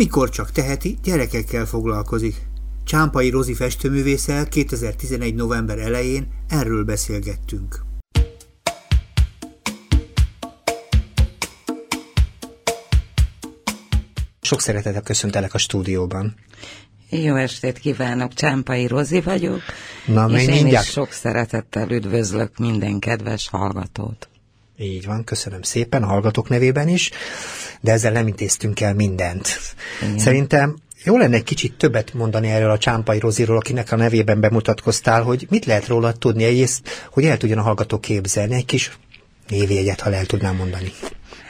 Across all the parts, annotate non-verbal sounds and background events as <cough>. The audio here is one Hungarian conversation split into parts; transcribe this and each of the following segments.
amikor csak teheti, gyerekekkel foglalkozik. Csámpai Rozi festőművészel 2011. november elején erről beszélgettünk. Sok szeretettel köszöntelek a stúdióban. Jó estét kívánok, Csámpai Rozi vagyok, Na, és én mindjárt... is sok szeretettel üdvözlök minden kedves hallgatót. Így van, köszönöm szépen, a hallgatók nevében is, de ezzel nem intéztünk el mindent. Igen. Szerintem jó lenne egy kicsit többet mondani erről a Csámpai Roziról, akinek a nevében bemutatkoztál, hogy mit lehet róla tudni, egyrészt, hogy el tudjon a hallgató képzelni, egy kis névjegyet, ha el tudnám mondani.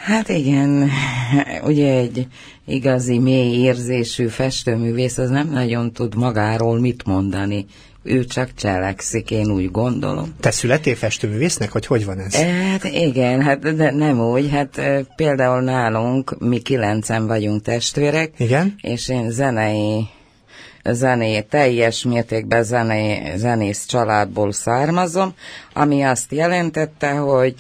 Hát igen, <laughs> ugye egy igazi mély érzésű festőművész az nem nagyon tud magáról mit mondani. Ő csak cselekszik, én úgy gondolom. Te születél festőművésznek, vagy hogy van ez? Hát igen, hát de nem úgy, hát például nálunk mi kilencen vagyunk testvérek, igen? és én zenei zené, teljes mértékben zené, zenész családból származom, ami azt jelentette, hogy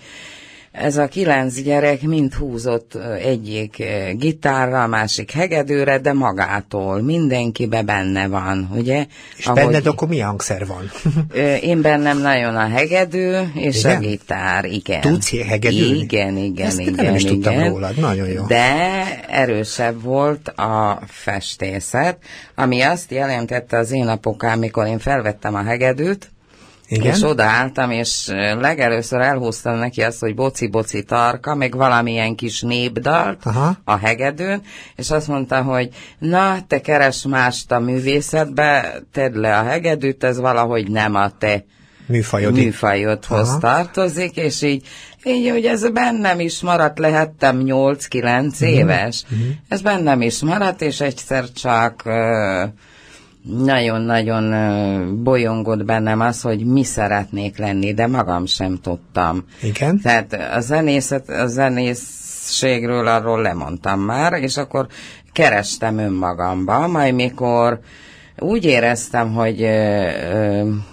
ez a kilenc gyerek mind húzott egyik gitárra, a másik hegedőre, de magától. Mindenkibe benne van, ugye? És Ahogy, benned akkor mi hangszer van? <laughs> én bennem nagyon a hegedő és igen? a gitár, igen. Tudsz hegedülni? Igen, igen, Ezt igen. nem is igen. tudtam rólad, nagyon jó. De erősebb volt a festészet, ami azt jelentette az én apukám, mikor én felvettem a hegedűt, igen? És odaálltam, és legelőször elhúztam neki azt, hogy boci-boci tarka, meg valamilyen kis népdalt Aha. a hegedőn, és azt mondta, hogy na, te keres mást a művészetbe, tedd le a hegedűt, ez valahogy nem a te Műfajod. műfajodhoz Aha. tartozik, és így, így, hogy ez bennem is maradt, lehettem 8-9 uh-huh. éves. Uh-huh. Ez bennem is maradt, és egyszer csak... Uh, nagyon-nagyon bolyongott bennem az, hogy mi szeretnék lenni, de magam sem tudtam. Igen? Tehát a zenészet, a zenészségről arról lemondtam már, és akkor kerestem önmagamba, majd mikor úgy éreztem, hogy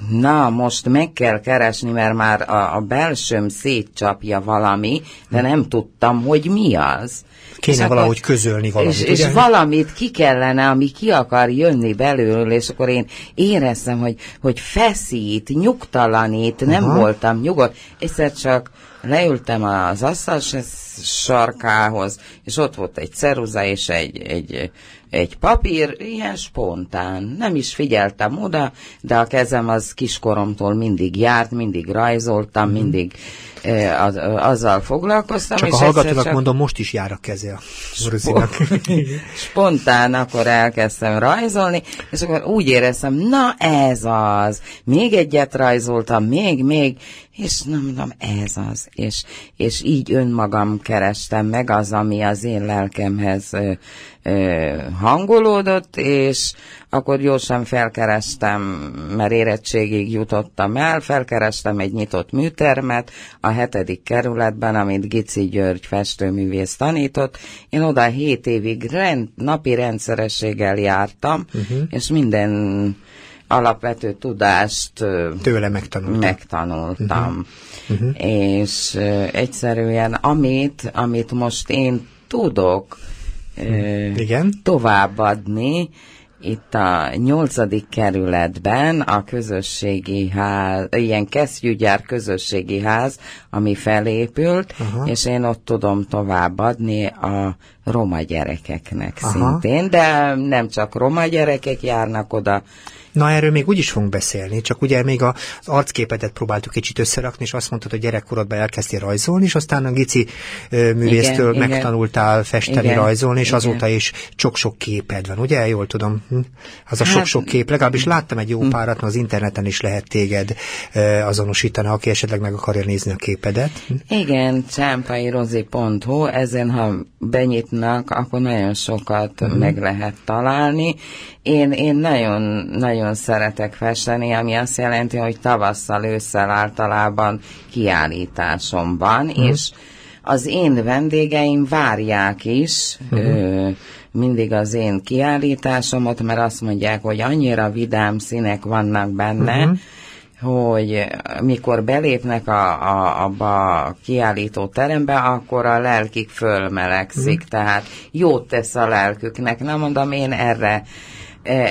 na, most meg kell keresni, mert már a, a belsőm szétcsapja valami, de nem tudtam, hogy mi az. Kéne és valahogy akkor, közölni valamit. És, és valamit ki kellene, ami ki akar jönni belőle, és akkor én éreztem, hogy, hogy feszít, nyugtalanít, nem Aha. voltam nyugodt. Egyszer csak leültem az asztal sarkához, és ott volt egy ceruza és egy, egy, egy papír, ilyen spontán. Nem is figyeltem oda, de a kezem az kiskoromtól mindig járt, mindig rajzoltam, mm. mindig az, azzal foglalkoztam. Csak és a hallgatónak csak mondom, most is jár a keze a Ruzinak. <laughs> Spontán akkor elkezdtem rajzolni, és akkor úgy éreztem, na ez az. Még egyet rajzoltam, még, még, és nem mondom, ez az. És, és így önmagam kerestem meg az, ami az én lelkemhez hangolódott, és akkor gyorsan felkerestem, mert érettségig jutottam el, felkerestem egy nyitott műtermet a hetedik kerületben, amit Gici György festőművész tanított. Én oda hét évig rend, napi rendszerességgel jártam, uh-huh. és minden alapvető tudást tőle megtanultam. megtanultam. Uh-huh. Uh-huh. És egyszerűen amit, amit most én tudok Igen? továbbadni, itt a nyolcadik kerületben a közösségi ház, ilyen kesztyűgyár közösségi ház, ami felépült, Aha. és én ott tudom továbbadni a roma gyerekeknek Aha. szintén, de nem csak roma gyerekek járnak oda, Na, erről még úgy is fogunk beszélni, csak ugye még az arcképedet próbáltuk kicsit összerakni, és azt mondtad, hogy gyerekkorodban elkezdtél rajzolni, és aztán a Gici művésztől igen, megtanultál festeni, igen, rajzolni, és igen. azóta is sok-sok képed van, ugye? Jól tudom. Hm? Az a hát, sok-sok kép, legalábbis láttam egy jó hm. párat, az interneten is lehet téged azonosítani, aki esetleg meg akarja nézni a képedet. Hm? Igen, csámpairozi.hu, ezen ha benyitnak, akkor nagyon sokat uh-huh. meg lehet találni. Én, én nagyon, nagyon szeretek festeni, ami azt jelenti, hogy tavasszal, ősszel általában kiállításom van, uh-huh. és az én vendégeim várják is uh-huh. ö, mindig az én kiállításomat, mert azt mondják, hogy annyira vidám színek vannak benne, uh-huh hogy mikor belépnek a, a, abba a kiállító terembe, akkor a lelkik fölmelegszik, mm. tehát jót tesz a lelküknek. Nem mondom, én erre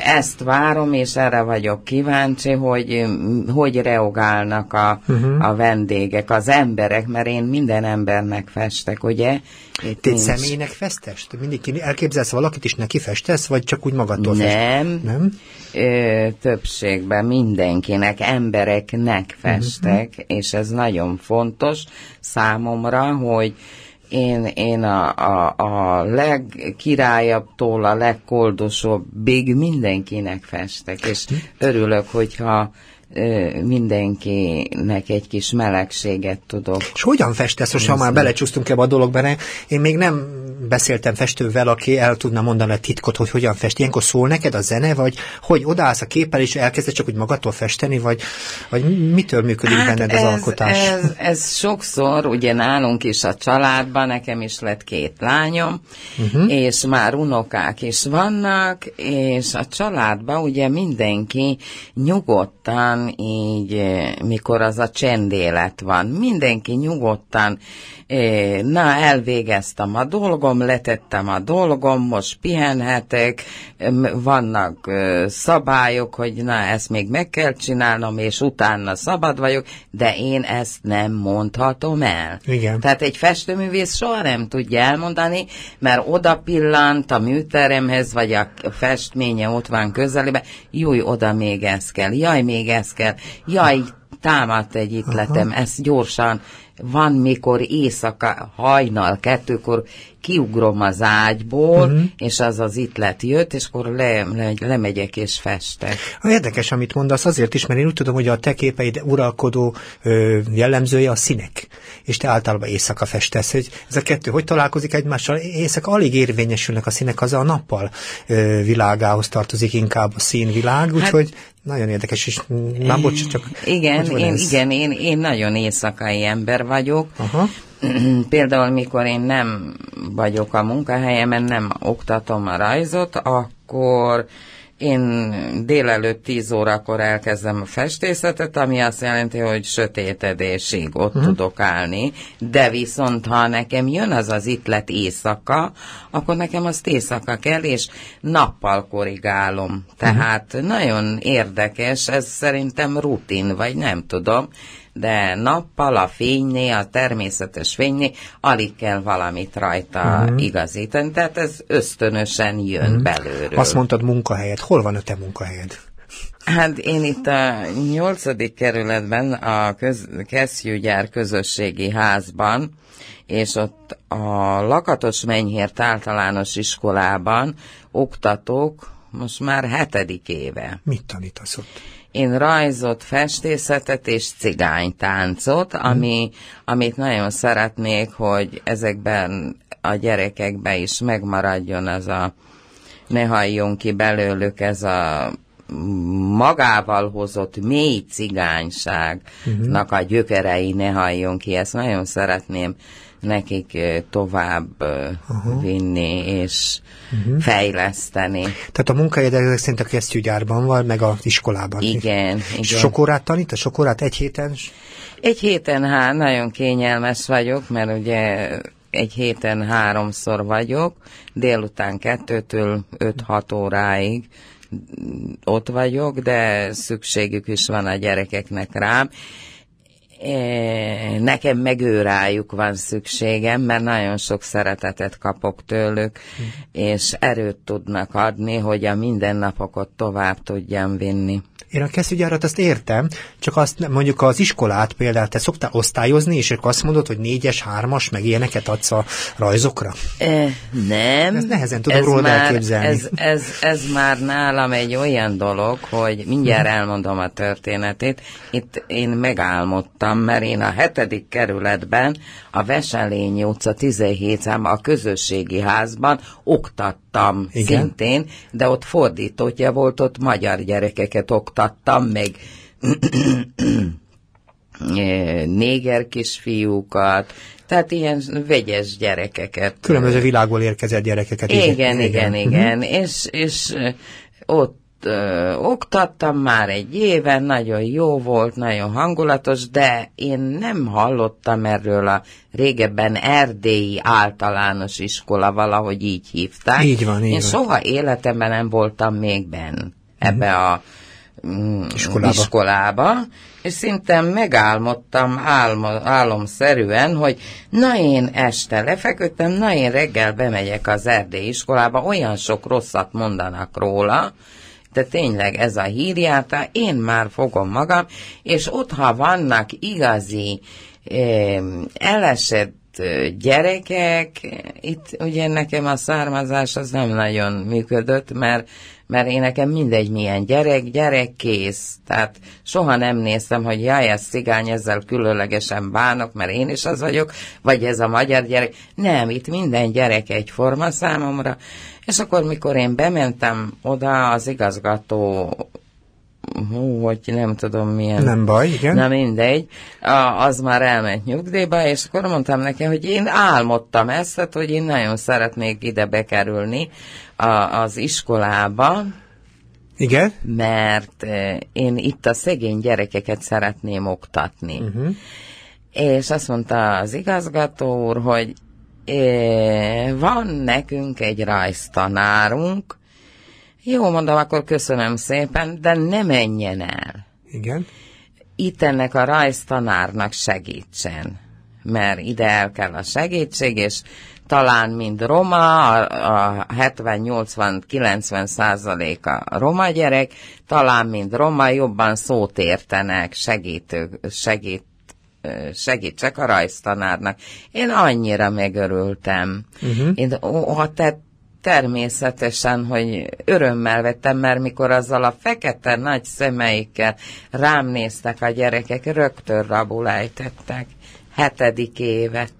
ezt várom, és erre vagyok kíváncsi, hogy hogy reagálnak a, uh-huh. a vendégek, az emberek, mert én minden embernek festek, ugye? Itt Te nincs... személynek festesz? Te mindig elképzelsz valakit is neki festesz, vagy csak úgy magadtól Nem. Fest? Nem? Ö, többségben mindenkinek, embereknek festek, uh-huh. és ez nagyon fontos számomra, hogy én, én a, a, a legkirályabbtól a legkoldosabbig mindenkinek festek, és örülök, hogyha mindenkinek egy kis melegséget tudok. És hogyan festesz, most ha már belecsúsztunk ebbe a dologba, én még nem beszéltem festővel, aki el tudna mondani a titkot, hogy hogyan fest. Ilyenkor szól neked a zene, vagy hogy odaállsz a képpel, és elkezded csak úgy magadtól festeni, vagy, vagy mitől működik hát benned ez, az alkotás? Ez, ez sokszor, ugye nálunk is a családban, nekem is lett két lányom, uh-huh. és már unokák is vannak, és a családban ugye mindenki nyugodtan így, mikor az a csendélet van, mindenki nyugodtan na, elvégeztem a dolgom, letettem a dolgom, most pihenhetek, vannak szabályok, hogy na, ezt még meg kell csinálnom, és utána szabad vagyok, de én ezt nem mondhatom el. Igen. Tehát egy festőművész soha nem tudja elmondani, mert oda pillant a műteremhez, vagy a festménye ott van közelében, júj, oda még ez kell, jaj, még ez kell, jaj, támadt egy itletem, Aha. ezt gyorsan van, mikor éjszaka, hajnal, kettőkor kiugrom az ágyból, uh-huh. és az az itt lett jött, és akkor le, le, lemegyek és festek. Érdekes, amit mondasz, azért is, mert én úgy tudom, hogy a te képeid uralkodó ö, jellemzője a színek, és te általában éjszaka festesz, hogy ez a kettő hogy találkozik egymással? Éjszaka alig érvényesülnek a színek, az a nappal ö, világához tartozik inkább a színvilág, hát, úgyhogy nagyon érdekes, és már bocs, csak... Igen, én, igen én, én nagyon éjszakai ember vagyok. Aha. <clears throat> Például, mikor én nem vagyok a munkahelyemen, nem oktatom a rajzot, akkor én délelőtt 10 órakor elkezdem a festészetet, ami azt jelenti, hogy sötétedésig ott uh-huh. tudok állni, de viszont ha nekem jön az az itt lett éjszaka, akkor nekem azt éjszaka kell, és nappal korrigálom. Tehát uh-huh. nagyon érdekes, ez szerintem rutin, vagy nem tudom, de nappal a fényné, a természetes fényné, alig kell valamit rajta uh-huh. igazítani, tehát ez ösztönösen jön uh-huh. belőről. Azt mondtad munkahelyed, hol van a te munkahelyed? Hát én itt a nyolcadik kerületben a köz, Kesztyűgyár közösségi házban, és ott a Lakatos Menyhért általános iskolában oktatók most már hetedik éve. Mit tanítasz ott? Én rajzot, festészetet és cigánytáncot, ami, amit nagyon szeretnék, hogy ezekben a gyerekekben is megmaradjon az a, ne halljon ki belőlük ez a magával hozott mély cigányságnak a gyökerei ne halljon ki. Ezt nagyon szeretném nekik tovább uh-huh. vinni és uh-huh. fejleszteni. Tehát a munkahelyed ezek szerint a kesztyűgyárban van, meg az iskolában. Igen. igen. Sok órát tanít? A sok órát egy héten? Egy héten hát nagyon kényelmes vagyok, mert ugye egy héten háromszor vagyok, délután kettőtől 5-6 óráig ott vagyok, de szükségük is van a gyerekeknek rám, nekem meg ő rájuk van szükségem, mert nagyon sok szeretetet kapok tőlük, hm. és erőt tudnak adni, hogy a mindennapokat tovább tudjam vinni. Én a kesztyűgyárat azt értem, csak azt mondjuk az iskolát például te szoktál osztályozni, és akkor azt mondod, hogy négyes, hármas, meg ilyeneket adsz a rajzokra? E, nem. Ez nehezen tudom róla már, elképzelni. Ez, ez, ez már nálam egy olyan dolog, hogy mindjárt elmondom a történetét. Itt én megálmodtam, mert én a hetedik kerületben a Veselényi utca 17 szám a közösségi házban oktattam Igen? szintén, de ott fordítótja volt, ott magyar gyerekeket oktattam, meg <clears throat> néger kisfiúkat, tehát ilyen vegyes gyerekeket. Különböző világból érkezett gyerekeket. Igen, igen, igen, igen. És, és ott ö, oktattam már egy éven, nagyon jó volt, nagyon hangulatos, de én nem hallottam erről a régebben erdélyi általános iskola, valahogy így hívták. Így van, így Én van. soha életemben nem voltam még benn ebbe a mm, Iskolába. iskolába, és szinte megálmodtam álmo, álomszerűen, hogy na én este lefeküdtem, na én reggel bemegyek az erdélyi iskolába, olyan sok rosszat mondanak róla, de tényleg ez a hírjáta, én már fogom magam, és ott, ha vannak igazi eh, elesett gyerekek, itt ugye nekem a származás az nem nagyon működött, mert, mert én nekem mindegy milyen gyerek, gyerek kész. Tehát soha nem néztem, hogy jaj, ez cigány, ezzel különlegesen bánok, mert én is az vagyok, vagy ez a magyar gyerek. Nem, itt minden gyerek egyforma számomra. És akkor, mikor én bementem oda, az igazgató hú, hogy nem tudom milyen. Nem baj, igen. Na mindegy, a, az már elment nyugdíjba, és akkor mondtam neki, hogy én álmodtam ezt, tehát, hogy én nagyon szeretnék ide bekerülni a, az iskolába, Igen? mert eh, én itt a szegény gyerekeket szeretném oktatni. Uh-huh. És azt mondta az igazgató úr, hogy eh, van nekünk egy rajztanárunk, jó, mondom, akkor köszönöm szépen, de ne menjen el. Igen. Itt ennek a rajztanárnak segítsen, mert ide el kell a segítség, és talán mind roma, a, a 70-80-90 százaléka roma gyerek, talán mind roma jobban szót értenek, segítő, segít, segítsek a rajztanárnak. Én annyira megörültem. Uh-huh. Én, ó, ha te természetesen, hogy örömmel vettem, mert mikor azzal a fekete nagy szemeikkel rám néztek a gyerekek, rögtön rabul. Hetedik évet.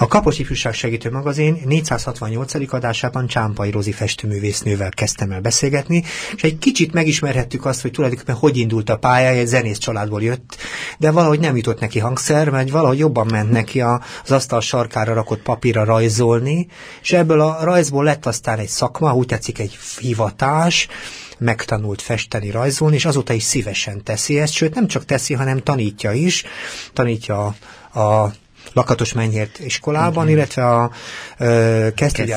A Kapos Ifjúság Segítő Magazin 468. adásában Csámpai Rozi festőművésznővel kezdtem el beszélgetni, és egy kicsit megismerhettük azt, hogy tulajdonképpen hogy indult a pályája, egy zenész családból jött, de valahogy nem jutott neki hangszer, mert valahogy jobban ment neki az asztal sarkára rakott papírra rajzolni, és ebből a rajzból lett aztán egy szakma, úgy tetszik egy hivatás, megtanult festeni, rajzolni, és azóta is szívesen teszi ezt, sőt nem csak teszi, hanem tanítja is, tanítja a, a Lakatos Menyhért iskolában, okay. illetve a ö,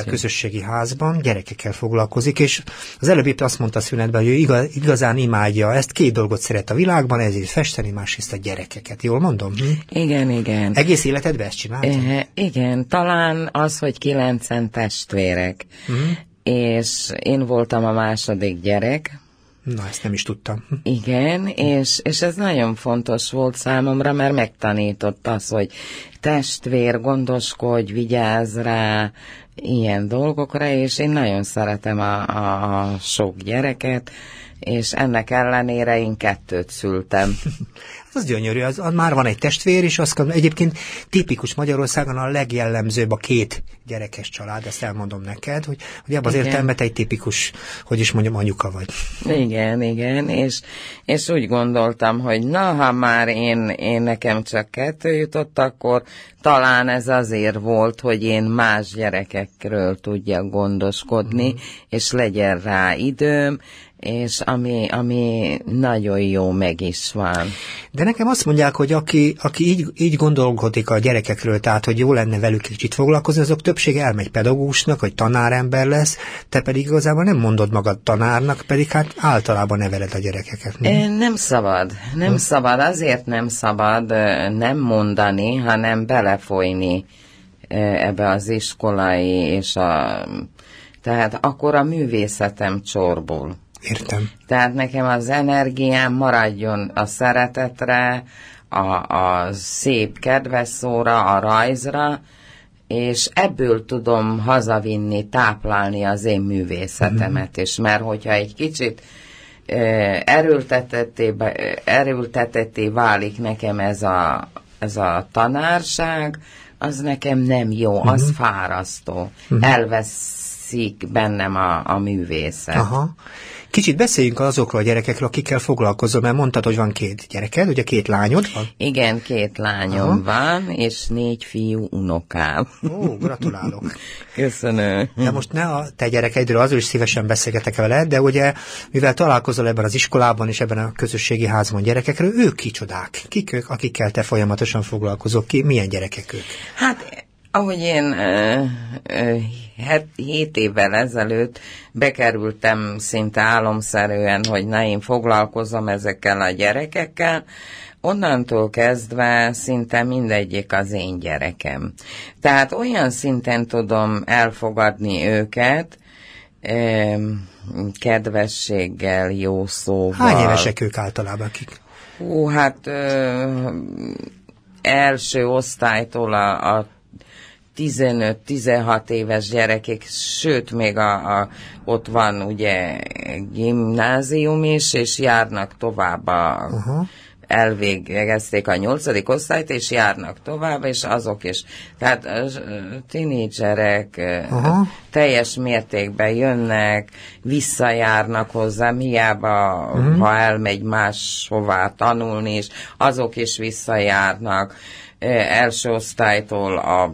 közösségi házban gyerekekkel foglalkozik, és az előbb épp azt mondta a szünetben, hogy ő igaz, igazán imádja ezt, két dolgot szeret a világban, ezért festeni, másrészt a gyerekeket. Jól mondom? Hm? Igen, igen. Egész életedben ezt csináltad? E, igen, talán az, hogy kilencen testvérek, uh-huh. és én voltam a második gyerek, Na, ezt nem is tudtam. Hm. Igen, és, és ez nagyon fontos volt számomra, mert megtanított az, hogy testvér, gondoskodj, vigyázz rá, ilyen dolgokra, és én nagyon szeretem a, a, a sok gyereket, és ennek ellenére én kettőt szültem. <laughs> Az gyönyörű, az, az már van egy testvér, és azt egyébként tipikus Magyarországon a legjellemzőbb a két gyerekes család, ezt elmondom neked, hogy, hogy ebben az értelemben te egy tipikus, hogy is mondjam, anyuka vagy. Igen, igen, és, és úgy gondoltam, hogy na, ha már én, én nekem csak kettő jutott, akkor talán ez azért volt, hogy én más gyerekekről tudjak gondoskodni, mm. és legyen rá időm, és ami, ami nagyon jó meg is van. De nekem azt mondják, hogy aki, aki így, így gondolkodik a gyerekekről, tehát hogy jó lenne velük kicsit foglalkozni, azok többsége elmegy pedagógusnak, vagy tanárember lesz, te pedig igazából nem mondod magad tanárnak, pedig hát általában neveled a gyerekeket. Hm? Ö, Nem szabad, nem szabad, azért nem szabad nem mondani, hanem belefolyni ebbe az iskolai, és a, tehát akkor a művészetem csorbul. Értem. Tehát nekem az energiám maradjon a szeretetre, a, a szép kedves szóra, a rajzra, és ebből tudom hazavinni, táplálni az én művészetemet, és mert hogyha egy kicsit erőltetetté, erőltetetté válik nekem ez a, ez a tanárság, az nekem nem jó, az fárasztó. Elveszi viszik bennem a, a művészet. Aha. Kicsit beszéljünk azokról a gyerekekről, akikkel foglalkozom, mert mondtad, hogy van két gyereked, ugye két lányod van? Igen, két lányom Aha. van, és négy fiú unokám. Ó, gratulálok. <laughs> Köszönöm. De most ne a te gyerekeidről, azról is szívesen beszélgetek vele, de ugye, mivel találkozol ebben az iskolában és ebben a közösségi házban gyerekekről, ők kicsodák? Kik ők, akikkel te folyamatosan foglalkozol? Ki, milyen gyerekek ők? Hát ahogy én het, hét évvel ezelőtt bekerültem szinte álomszerűen, hogy na én foglalkozom ezekkel a gyerekekkel, onnantól kezdve szinte mindegyik az én gyerekem. Tehát olyan szinten tudom elfogadni őket, kedvességgel, jó szóval. Hány évesek ők általában, akik? Hú, hát ö, első osztálytól a, a 15-16 éves gyerekek, sőt, még a, a, ott van ugye gimnázium is, és járnak tovább a, uh-huh elvégezték a nyolcadik osztályt, és járnak tovább, és azok is. Tehát tinédzserek uh-huh. teljes mértékben jönnek, visszajárnak hozzám, hiába, uh-huh. ha elmegy máshová tanulni, és azok is visszajárnak első osztálytól a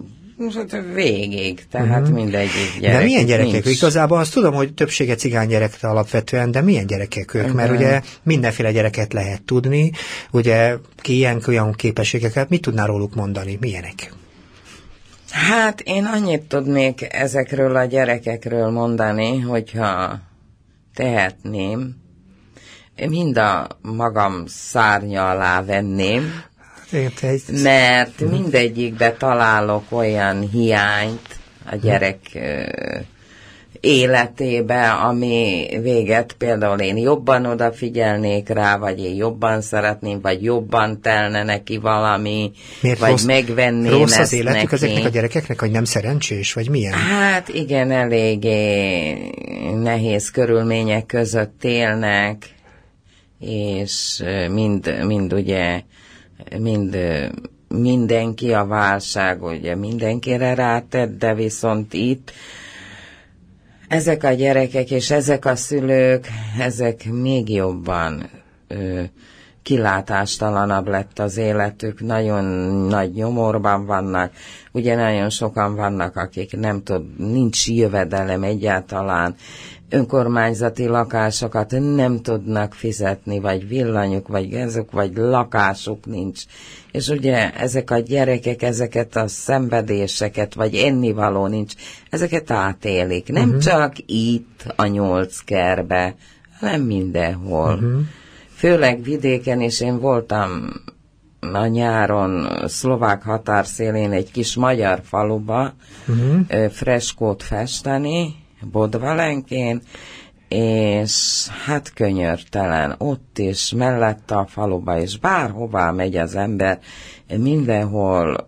Hát végig, tehát uh-huh. mindegyik gyerek. De milyen gyerekek? Nincs. Igazából azt tudom, hogy többsége cigány gyerekre alapvetően, de milyen gyerekek ők? Uh-huh. Mert ugye mindenféle gyereket lehet tudni, ugye ki ilyen olyan képességeket, mit tudnál róluk mondani? Milyenek? Hát én annyit tudnék ezekről a gyerekekről mondani, hogyha tehetném, mind a magam szárnya alá venném, Érted. Mert mindegyikbe találok olyan hiányt a gyerek életébe, ami véget például én jobban odafigyelnék rá, vagy én jobban szeretném, vagy jobban telne neki valami, Miért vagy rossz, megvenném rossz az életük neki. ezeknek a gyerekeknek, hogy nem szerencsés, vagy milyen? Hát igen, eléggé nehéz körülmények között élnek, és mind, mind ugye mind mindenki a válság, ugye mindenkire rátett, de viszont itt ezek a gyerekek és ezek a szülők, ezek még jobban ö, kilátástalanabb lett az életük, nagyon nagy nyomorban vannak, ugye nagyon sokan vannak, akik nem tud, nincs jövedelem egyáltalán, önkormányzati lakásokat nem tudnak fizetni, vagy villanyuk, vagy gázuk, vagy lakásuk nincs. És ugye ezek a gyerekek ezeket a szenvedéseket, vagy ennivaló nincs, ezeket átélik. Nem uh-huh. csak itt a nyolc kerbe, hanem mindenhol. Uh-huh. Főleg vidéken, és én voltam a nyáron szlovák határszélén egy kis magyar faluba uh-huh. freskót festeni, Bodvalenkén, és hát könyörtelen, ott is, mellette a faluba, és bárhová megy az ember, mindenhol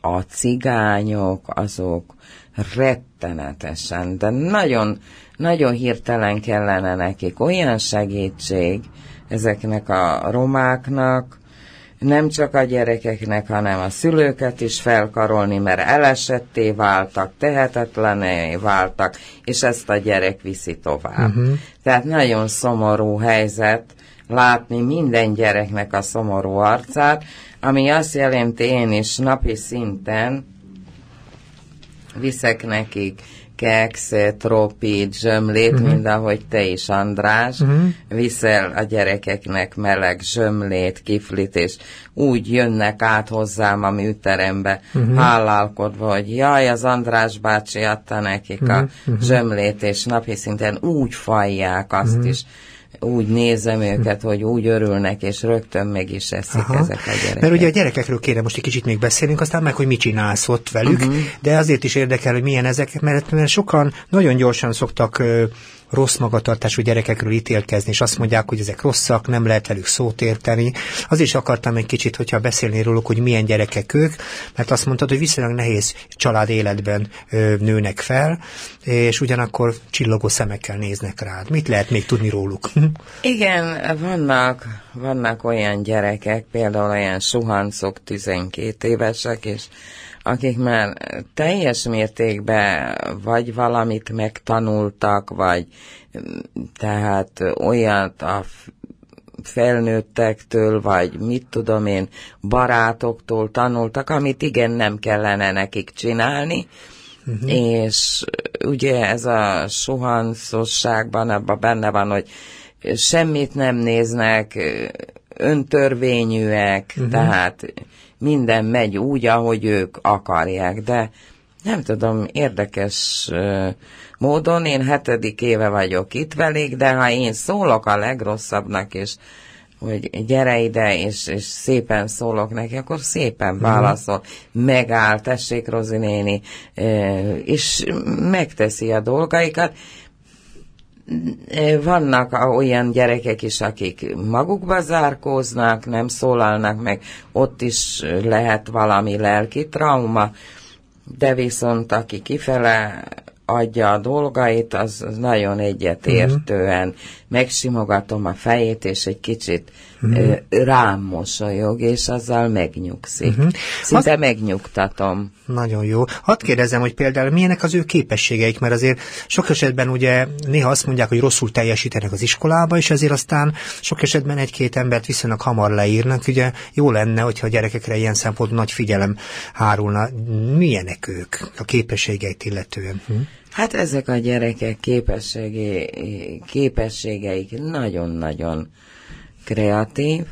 a cigányok, azok rettenetesen, de nagyon, nagyon hirtelen kellene nekik olyan segítség ezeknek a romáknak, nem csak a gyerekeknek, hanem a szülőket is felkarolni, mert elesetté váltak, tehetetlené váltak, és ezt a gyerek viszi tovább. Uh-huh. Tehát nagyon szomorú helyzet látni minden gyereknek a szomorú arcát, ami azt jelenti én is napi szinten viszek nekik keksz, trópit, zsömlét, uh-huh. mind ahogy te is, András, uh-huh. viszel a gyerekeknek meleg zsömlét, kiflit, és úgy jönnek át hozzám a műterembe, uh-huh. hálálkodva, hogy jaj, az András bácsi adta nekik uh-huh. a zsömlét, és napi szinten úgy fajják azt uh-huh. is, úgy nézem őket, hogy úgy örülnek, és rögtön meg is eszik Aha. ezek a gyerekek. Mert ugye a gyerekekről kéne most egy kicsit még beszélnünk, aztán meg, hogy mit csinálsz ott velük, uh-huh. de azért is érdekel, hogy milyen ezek, mert, mert sokan nagyon gyorsan szoktak rossz magatartású gyerekekről ítélkezni, és azt mondják, hogy ezek rosszak, nem lehet velük szót érteni. Az is akartam egy kicsit, hogyha beszélni róluk, hogy milyen gyerekek ők, mert azt mondtad, hogy viszonylag nehéz család életben nőnek fel, és ugyanakkor csillogó szemekkel néznek rád. Mit lehet még tudni róluk? <laughs> Igen, vannak, vannak olyan gyerekek, például olyan suhancok, 12 évesek, és akik már teljes mértékben vagy valamit megtanultak, vagy tehát olyat a felnőttektől, vagy mit tudom én, barátoktól tanultak, amit igen nem kellene nekik csinálni, uh-huh. és ugye ez a suhanszosságban abban benne van, hogy semmit nem néznek, öntörvényűek, uh-huh. tehát minden megy úgy, ahogy ők akarják, de nem tudom, érdekes módon, én hetedik éve vagyok itt velük, de ha én szólok a legrosszabbnak, és hogy gyere ide, és, és szépen szólok neki, akkor szépen mhm. válaszol, uh-huh. megáll, tessék Rozi néni, és megteszi a dolgaikat. Vannak olyan gyerekek is, akik magukba zárkóznak, nem szólalnak meg, ott is lehet valami lelki trauma, de viszont aki kifele adja a dolgait, az, az nagyon egyetértően uh-huh. megsimogatom a fejét, és egy kicsit uh-huh. rám mosolyog, és azzal megnyugszik. Uh-huh. Szinte Azt... megnyugtatom. Nagyon jó. Hadd kérdezem, hogy például milyenek az ő képességeik, mert azért sok esetben ugye néha azt mondják, hogy rosszul teljesítenek az iskolába, és ezért aztán sok esetben egy-két embert viszonylag hamar leírnak. Ugye jó lenne, hogyha a gyerekekre ilyen szempontból nagy figyelem hárulna. Milyenek ők a képességeit illetően? Hm? Hát ezek a gyerekek képességeik nagyon-nagyon kreatív,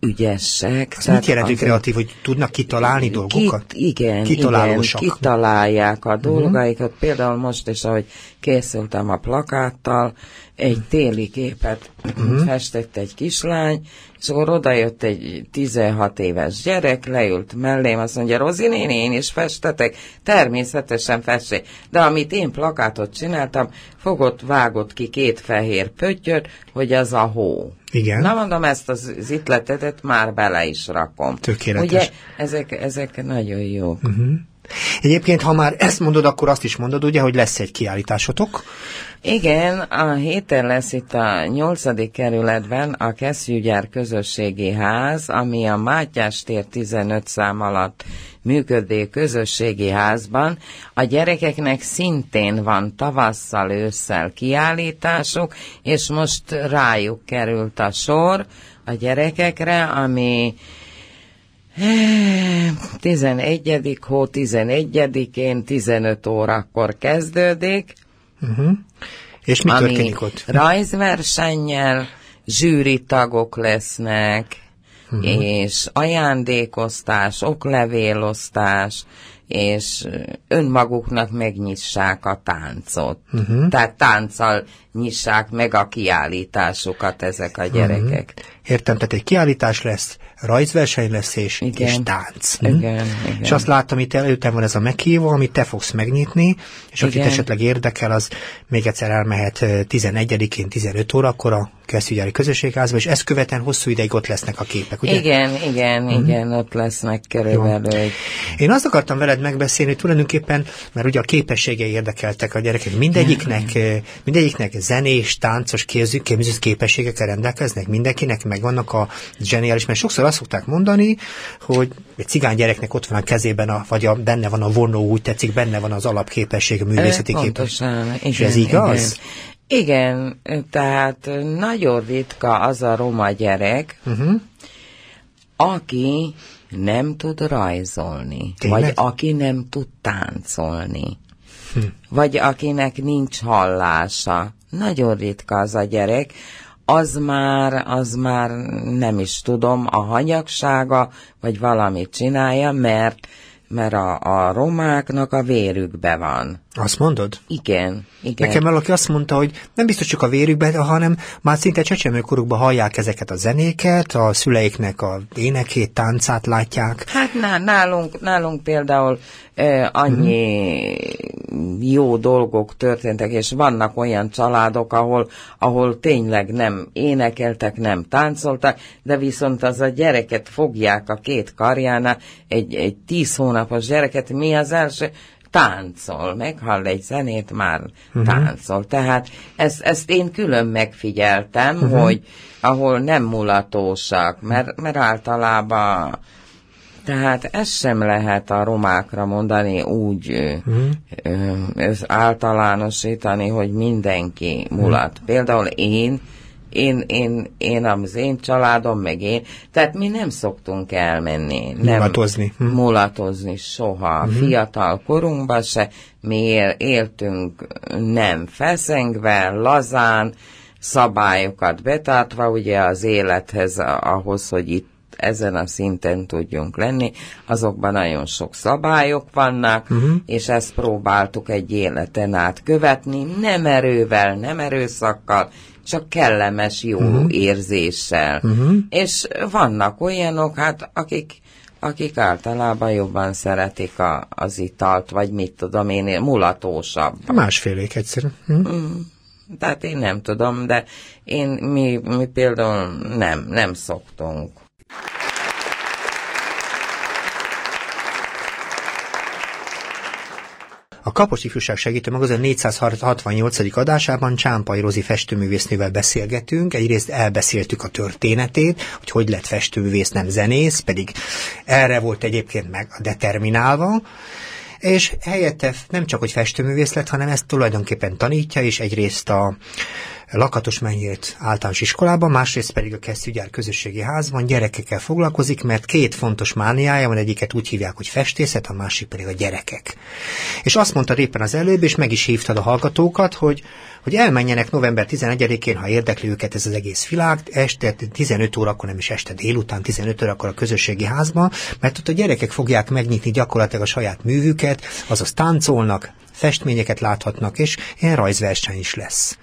ügyesek. Ez mit jelent, hogy kreatív, hogy tudnak kitalálni ki, dolgokat? Igen, igen, kitalálják a mhm. dolgaikat. Uh-huh. Például most is, ahogy készültem a plakáttal, egy téli képet uh-huh. festett egy kislány, és akkor odajött egy 16 éves gyerek, leült mellém, azt mondja, Rozi néni, én is festetek? Természetesen festsék. De amit én plakátot csináltam, fogott, vágott ki két fehér pöttyöt, hogy az a hó. Igen. Na mondom, ezt az, az itletetet már bele is rakom. Tökéletes. Ugye, ezek, ezek nagyon jók. Uh-huh. Egyébként, ha már ezt mondod, akkor azt is mondod, ugye, hogy lesz egy kiállításotok. Igen, a héten lesz itt a nyolcadik kerületben a Kesztyűgyár Közösségi Ház, ami a Mátyás tér 15 szám alatt működő közösségi házban. A gyerekeknek szintén van tavasszal, ősszel kiállításuk, és most rájuk került a sor a gyerekekre, ami 11. hó 11-én 15 órakor kezdődik. Uh-huh. És mi történik ott? Rajzversennyel, zsűri tagok lesznek, uh-huh. és ajándékoztás, oklevélosztás, és önmaguknak megnyissák a táncot. Uh-huh. Tehát tánccal nyissák meg a kiállításokat ezek a gyerekek. Uh-huh. Értem, tehát egy kiállítás lesz, rajzverseny lesz és, igen. és tánc. Igen, hm? igen. És azt láttam, itt előttem van ez a meghívó, amit te fogsz megnyitni, és akit esetleg érdekel, az még egyszer elmehet 11-én 15 órakor a Kesztyűgyári Közösségházba, és ezt követően hosszú ideig ott lesznek a képek, ugye? Igen, igen, uh-huh. igen, ott lesznek körülbelül. Én azt akartam veled megbeszélni, hogy tulajdonképpen, mert ugye a képességei érdekeltek a gyerekek, mindegyiknek, mindegyiknek zenés, táncos, képző képességekkel rendelkeznek, mindenkinek megvannak a zseniális, mert sokszor azt szokták mondani, hogy egy cigány gyereknek ott van a kezében, a, vagy a, benne van a vonó, úgy tetszik, benne van az alapképesség, a művészeti képesség. És ez igaz? Igen. igen, tehát nagyon ritka az a roma gyerek, uh-huh. aki nem tud rajzolni, Tényleg? vagy aki nem tud táncolni, hm. vagy akinek nincs hallása. Nagyon ritka az a gyerek, az már, az már nem is tudom, a hanyagsága, vagy valamit csinálja, mert mert a, a romáknak a vérükbe van. Azt mondod? Igen, igen. Nekem valaki azt mondta, hogy nem biztos csak a vérükbe, hanem már szinte csecsemőkorukban hallják ezeket a zenéket, a szüleiknek a énekét, táncát látják. Hát nálunk, nálunk például eh, annyi uh-huh. jó dolgok történtek, és vannak olyan családok, ahol, ahol tényleg nem énekeltek, nem táncoltak, de viszont az a gyereket fogják a két karjánál, egy, egy tíz hónapos gyereket, mi az első? Táncol, meghall egy zenét, már uh-huh. táncol. Tehát ezt, ezt én külön megfigyeltem, uh-huh. hogy ahol nem mulatósak, mert, mert általában Tehát ezt sem lehet a romákra mondani úgy uh-huh. ö, általánosítani, hogy mindenki mulat. Uh-huh. Például én, én, én, én, az én családom, meg én, tehát mi nem szoktunk elmenni. Nem mulatozni. Hm. Mulatozni soha. Uh-huh. Fiatal korunkban se. Mi éltünk nem feszengve, lazán, szabályokat betartva, ugye az élethez, ahhoz, hogy itt ezen a szinten tudjunk lenni, azokban nagyon sok szabályok vannak, uh-huh. és ezt próbáltuk egy életen át követni, nem erővel, nem erőszakkal, csak kellemes jó uh-huh. érzéssel. Uh-huh. És vannak olyanok, hát akik akik általában jobban szeretik a, az italt, vagy mit tudom én, mulatósabb. Másfélék egyszerűen. Hm? Mm. Tehát én nem tudom, de én, mi, mi például nem, nem szoktunk. A Kapos Ifjúság Segítő Magazin 468. adásában Csámpai Rozi festőművésznővel beszélgetünk. Egyrészt elbeszéltük a történetét, hogy hogy lett festőművész, nem zenész, pedig erre volt egyébként meg determinálva és helyette nem csak, hogy festőművész lett, hanem ezt tulajdonképpen tanítja, és egyrészt a Lakatos Menyért általános iskolában, másrészt pedig a Kesztyűgyár közösségi házban gyerekekkel foglalkozik, mert két fontos mániája van, egyiket úgy hívják, hogy festészet, a másik pedig a gyerekek. És azt mondta éppen az előbb, és meg is hívtad a hallgatókat, hogy, hogy elmenjenek november 11-én, ha érdekli őket ez az egész világ, este 15 órakor, nem is este délután, 15 órakor a közösségi házban, mert ott a gyerekek fogják megnyitni gyakorlatilag a saját művüket, azaz táncolnak, festményeket láthatnak, és ilyen rajzverseny is lesz.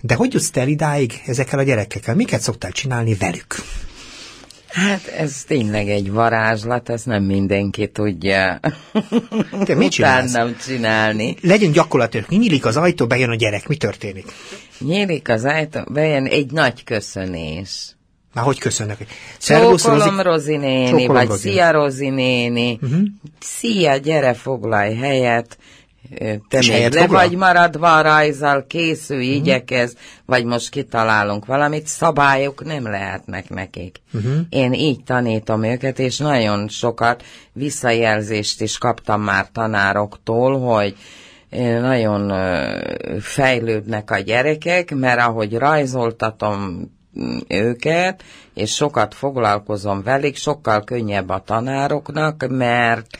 De hogy jutsz el idáig ezekkel a gyerekekkel? Miket szoktál csinálni velük? Hát ez tényleg egy varázslat, ezt nem mindenki tudja Te mit nem csinálni. Legyen gyakorlatilag, nyílik az ajtó, bejön a gyerek, mi történik? Nyílik az ajtó, bejön egy nagy köszönés. Már hogy köszönnek? Szervusz, Csókolom, Rozi, Rozi néni, Csókolom, vagy Rozi. szia, Rozi néni. Uh-huh. Szia, gyere, foglalj helyet te és még le vagy maradva a rajzal, készülj, uh-huh. igyekez, vagy most kitalálunk valamit, szabályok nem lehetnek nekik. Uh-huh. Én így tanítom őket, és nagyon sokat visszajelzést is kaptam már tanároktól, hogy nagyon fejlődnek a gyerekek, mert ahogy rajzoltatom őket, és sokat foglalkozom velük, sokkal könnyebb a tanároknak, mert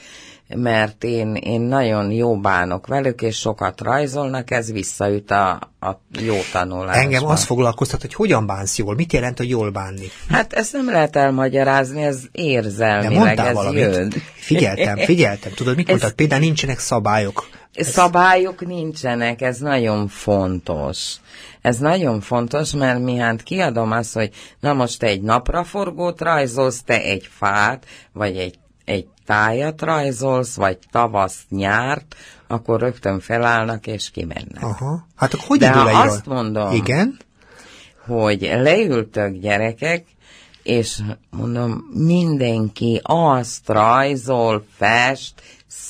mert én, én nagyon jó bánok velük, és sokat rajzolnak, ez visszaüt a, a jó tanulásba. Engem az foglalkoztat, hogy hogyan bánsz jól, mit jelent, hogy jól bánni? Hát ezt nem lehet elmagyarázni, ez érzelmileg, ez valamit. jön. Figyeltem, figyeltem, tudod, mit mondtad? Például nincsenek szabályok. Ez... Szabályok nincsenek, ez nagyon fontos. Ez nagyon fontos, mert mi hát kiadom azt, hogy na most te egy napraforgót rajzolsz, te egy fát, vagy egy tájat rajzolsz, vagy tavaszt, nyárt, akkor rögtön felállnak és kimennek. Aha. Hát akkor hogy De ha azt mondom, Igen? hogy leültök gyerekek, és mondom, mindenki azt rajzol, fest,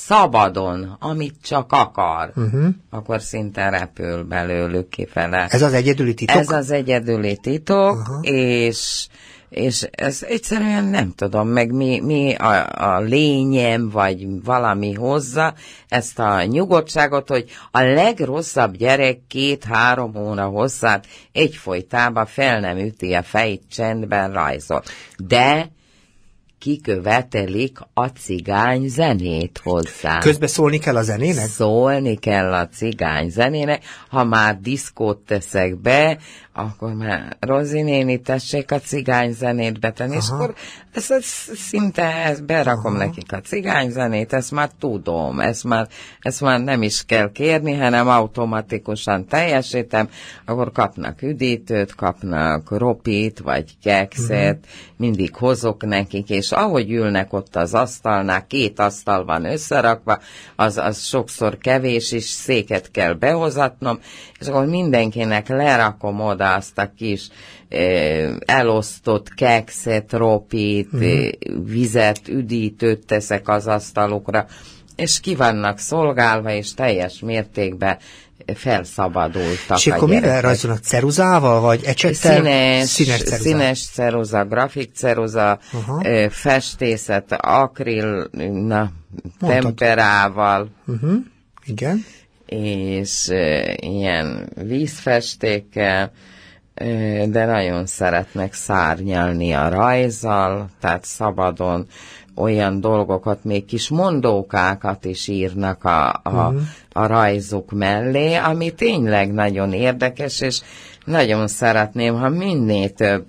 szabadon, amit csak akar, uh-huh. akkor szinte repül belőlük kifele. Ez az egyedüli titok? Ez az egyedüli titok, uh-huh. és és ez egyszerűen nem tudom, meg mi, mi a, a lényem, vagy valami hozza ezt a nyugodtságot, hogy a legrosszabb gyerek két-három óra hosszát egyfolytában fel nem üti a fejét csendben rajzol. De kikövetelik a cigány zenét hozzá. Közbe szólni kell a zenének? Szólni kell a cigány zenének. Ha már diszkót teszek be, akkor már Rozi néni, tessék a cigány zenét betenni, Aha. és akkor ez, ez, szinte ezt berakom Aha. nekik a cigány zenét, ezt már tudom, ezt már, ezt már nem is kell kérni, hanem automatikusan teljesítem, akkor kapnak üdítőt, kapnak ropit, vagy kekszet, uh-huh. mindig hozok nekik, és ahogy ülnek ott az asztalnál, két asztal van összerakva, az, az sokszor kevés, és széket kell behozatnom, és akkor mindenkinek lerakom oda azt a kis elosztott kekszet, ropit, mm. vizet, üdítőt teszek az asztalokra, és ki vannak szolgálva, és teljes mértékben felszabadultak És akkor mivel rajzolnak? Ceruzával, vagy ecsettel? Színes, színes ceruza, színes ceruza grafik ceruza, uh-huh. festészet, akril, na, temperával. Uh-huh. Igen. És uh, ilyen vízfestékkel, de nagyon szeretnek szárnyalni a rajzal, tehát szabadon olyan dolgokat, még kis mondókákat is írnak a, a, uh-huh. a rajzok mellé, ami tényleg nagyon érdekes, és nagyon szeretném, ha minél több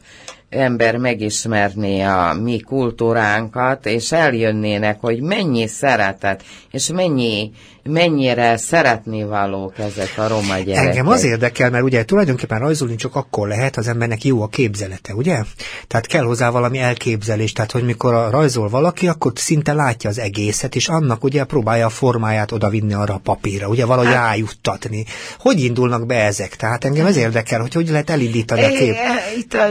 ember megismerné a mi kultúránkat, és eljönnének, hogy mennyi szeretet, és mennyi, mennyire szeretni valók ezek a roma gyerekek. Engem az érdekel, mert ugye tulajdonképpen rajzolni csak akkor lehet, az embernek jó a képzelete, ugye? Tehát kell hozzá valami elképzelés, tehát hogy mikor a rajzol valaki, akkor szinte látja az egészet, és annak ugye próbálja a formáját odavinni arra a papírra, ugye valahogy hát, rájuttatni. Hogy indulnak be ezek? Tehát engem ez érdekel, hogy hogy lehet elindítani a kép. Itt a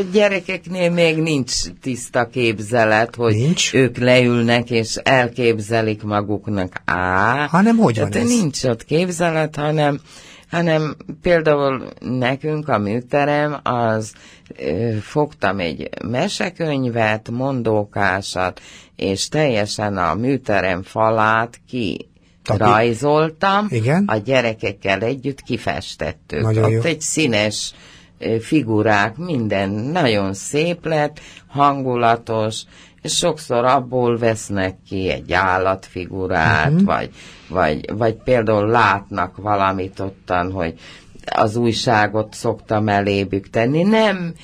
gyerekeknél még nincs tiszta képzelet, hogy nincs? ők leülnek és elképzelik maguknak. Á, hanem hogy van ez? Nincs ott képzelet, hanem, hanem például nekünk a műterem az ö, fogtam egy mesekönyvet, mondókásat, és teljesen a műterem falát ki Tapi. rajzoltam, Igen? a gyerekekkel együtt kifestettük. Nagyon Ott jó. egy színes figurák, minden nagyon szép lett, hangulatos, és sokszor abból vesznek ki egy állatfigurát, uh-huh. vagy, vagy, vagy például látnak valamit ottan, hogy az újságot szoktam elébük tenni. Nem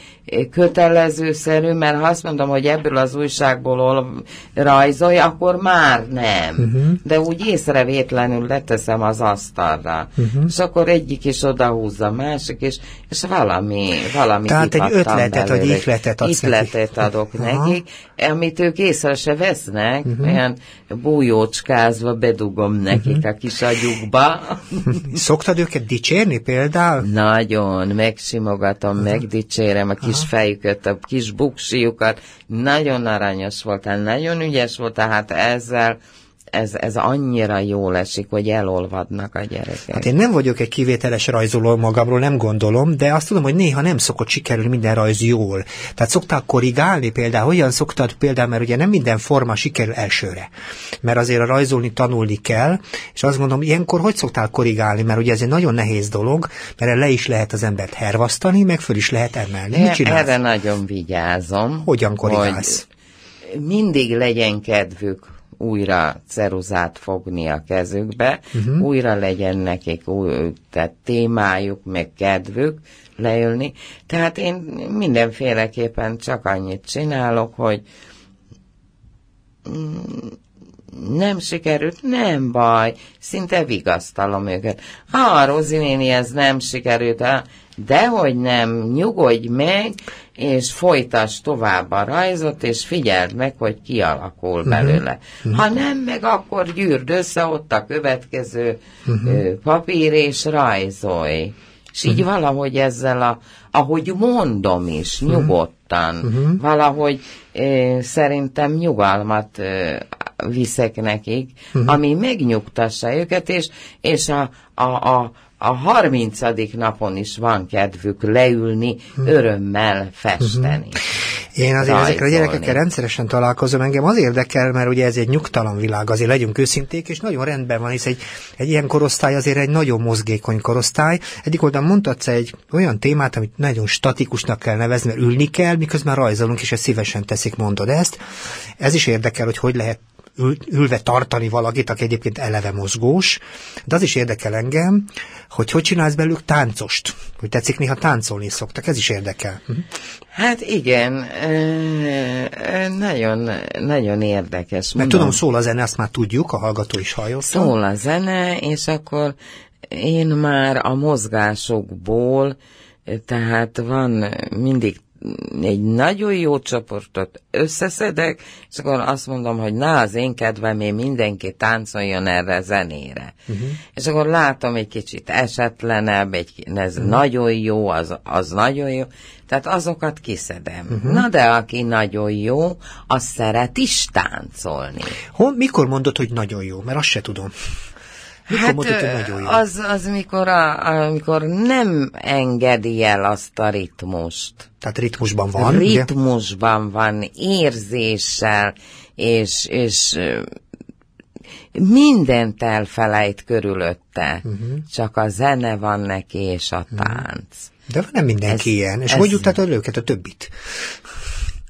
kötelezőszerű, mert ha azt mondom, hogy ebből az újságból rajzolj, akkor már nem. Uh-huh. De úgy észrevétlenül leteszem az asztalra. Uh-huh. És akkor egyik is odahúzza, másik is, és valami, valami Tehát egy ötletet, vagy ihletet adsz Ihletet neki. adok Aha. nekik, amit ők észre se vesznek, uh-huh. olyan bújócskázva bedugom nekik uh-huh. a kis agyukba. Szoktad őket dicsérni például? Nagyon, megsimogatom, uh-huh. megdicsérem a kis kis fejüket, a kis buksiukat, nagyon aranyos voltál, nagyon ügyes voltál, hát ezzel ez, ez annyira jól esik, hogy elolvadnak a gyerekek. Hát én nem vagyok egy kivételes rajzoló magamról, nem gondolom, de azt tudom, hogy néha nem szokott sikerülni minden rajz jól. Tehát szoktál korrigálni például, hogyan szoktad például, mert ugye nem minden forma sikerül elsőre. Mert azért a rajzolni tanulni kell, és azt gondolom, ilyenkor hogy szoktál korrigálni, mert ugye ez egy nagyon nehéz dolog, mert le is lehet az embert hervasztani, meg föl is lehet emelni. Mit csinálsz? Erre nagyon vigyázom. Hogyan korrigálsz? Hogy mindig legyen kedvük újra ceruzát fogni a kezükbe, uh-huh. újra legyen nekik új, tehát témájuk, meg kedvük leülni. Tehát én mindenféleképpen csak annyit csinálok, hogy nem sikerült, nem baj, szinte vigasztalom őket. Ha, Rozi néni, ez nem sikerült, dehogy nem, nyugodj meg, és folytass tovább a rajzot, és figyeld meg, hogy kialakul uh-huh. belőle. Uh-huh. Ha nem, meg akkor gyűrd össze ott a következő uh-huh. papír, és rajzolj. És így uh-huh. valahogy ezzel, a, ahogy mondom is, nyugodtan, uh-huh. valahogy eh, szerintem nyugalmat eh, viszek nekik, uh-huh. ami megnyugtassa őket, és, és a, a, a a harmincadik napon is van kedvük leülni, hmm. örömmel festeni. Hmm. Én azért rajzolni. ezekre a gyerekekkel rendszeresen találkozom, engem az érdekel, mert ugye ez egy nyugtalan világ, azért legyünk őszinték, és nagyon rendben van, hisz egy, egy ilyen korosztály azért egy nagyon mozgékony korosztály. Egyik oldalon mondhatsz egy olyan témát, amit nagyon statikusnak kell nevezni, mert ülni kell, miközben rajzolunk, és ezt szívesen teszik, mondod ezt. Ez is érdekel, hogy hogy lehet ül, ülve tartani valakit, aki egyébként eleve mozgós, de az is érdekel engem, hogy hogy csinálsz belőlük táncost, hogy tetszik néha táncolni szoktak, ez is érdekel. Mhm. Hát igen, nagyon, nagyon érdekes. Mert tudom, szól a zene, azt már tudjuk, a hallgató is hallja. Szól a zene, és akkor én már a mozgásokból, tehát van mindig egy nagyon jó csoportot összeszedek, és akkor azt mondom, hogy na, az én kedvem, én mindenki táncoljon erre a zenére. Uh-huh. És akkor látom egy kicsit esetlenebb, egy, ez uh-huh. nagyon jó, az, az nagyon jó, tehát azokat kiszedem. Uh-huh. Na de aki nagyon jó, az szeret is táncolni. Hol, mikor mondod, hogy nagyon jó? Mert azt se tudom. Mikor hát? Az, az mikor, a, amikor nem engedi el azt a ritmust. Tehát ritmusban van? Ritmusban ugye? van, érzéssel, és, és mindent elfelejt körülötte, uh-huh. csak a zene van neki, és a mhm. tánc. De nem mindenki ez, ilyen. És ez... hogy juttatod őket a többit?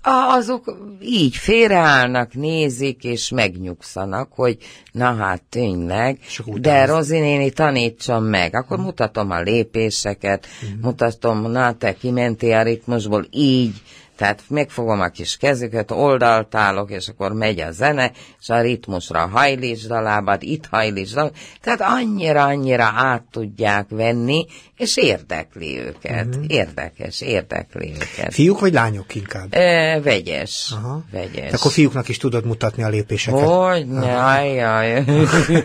Azok így félreállnak, nézik, és megnyugszanak, hogy na hát tényleg, de Rozi néni tanítson meg. Akkor mutatom a lépéseket, mm. mutatom, na te kimentél a ritmusból, így, tehát megfogom a kis kezüket, oldaltálok, és akkor megy a zene, és a ritmusra hajlítsd a lábad, itt hajlítsd a Tehát annyira-annyira át tudják venni, és érdekli őket. Uh-huh. Érdekes, érdekli őket. Fiúk vagy lányok inkább? E, vegyes. Aha. vegyes. De akkor fiúknak is tudod mutatni a lépéseket? Hogy ne, ajjaj.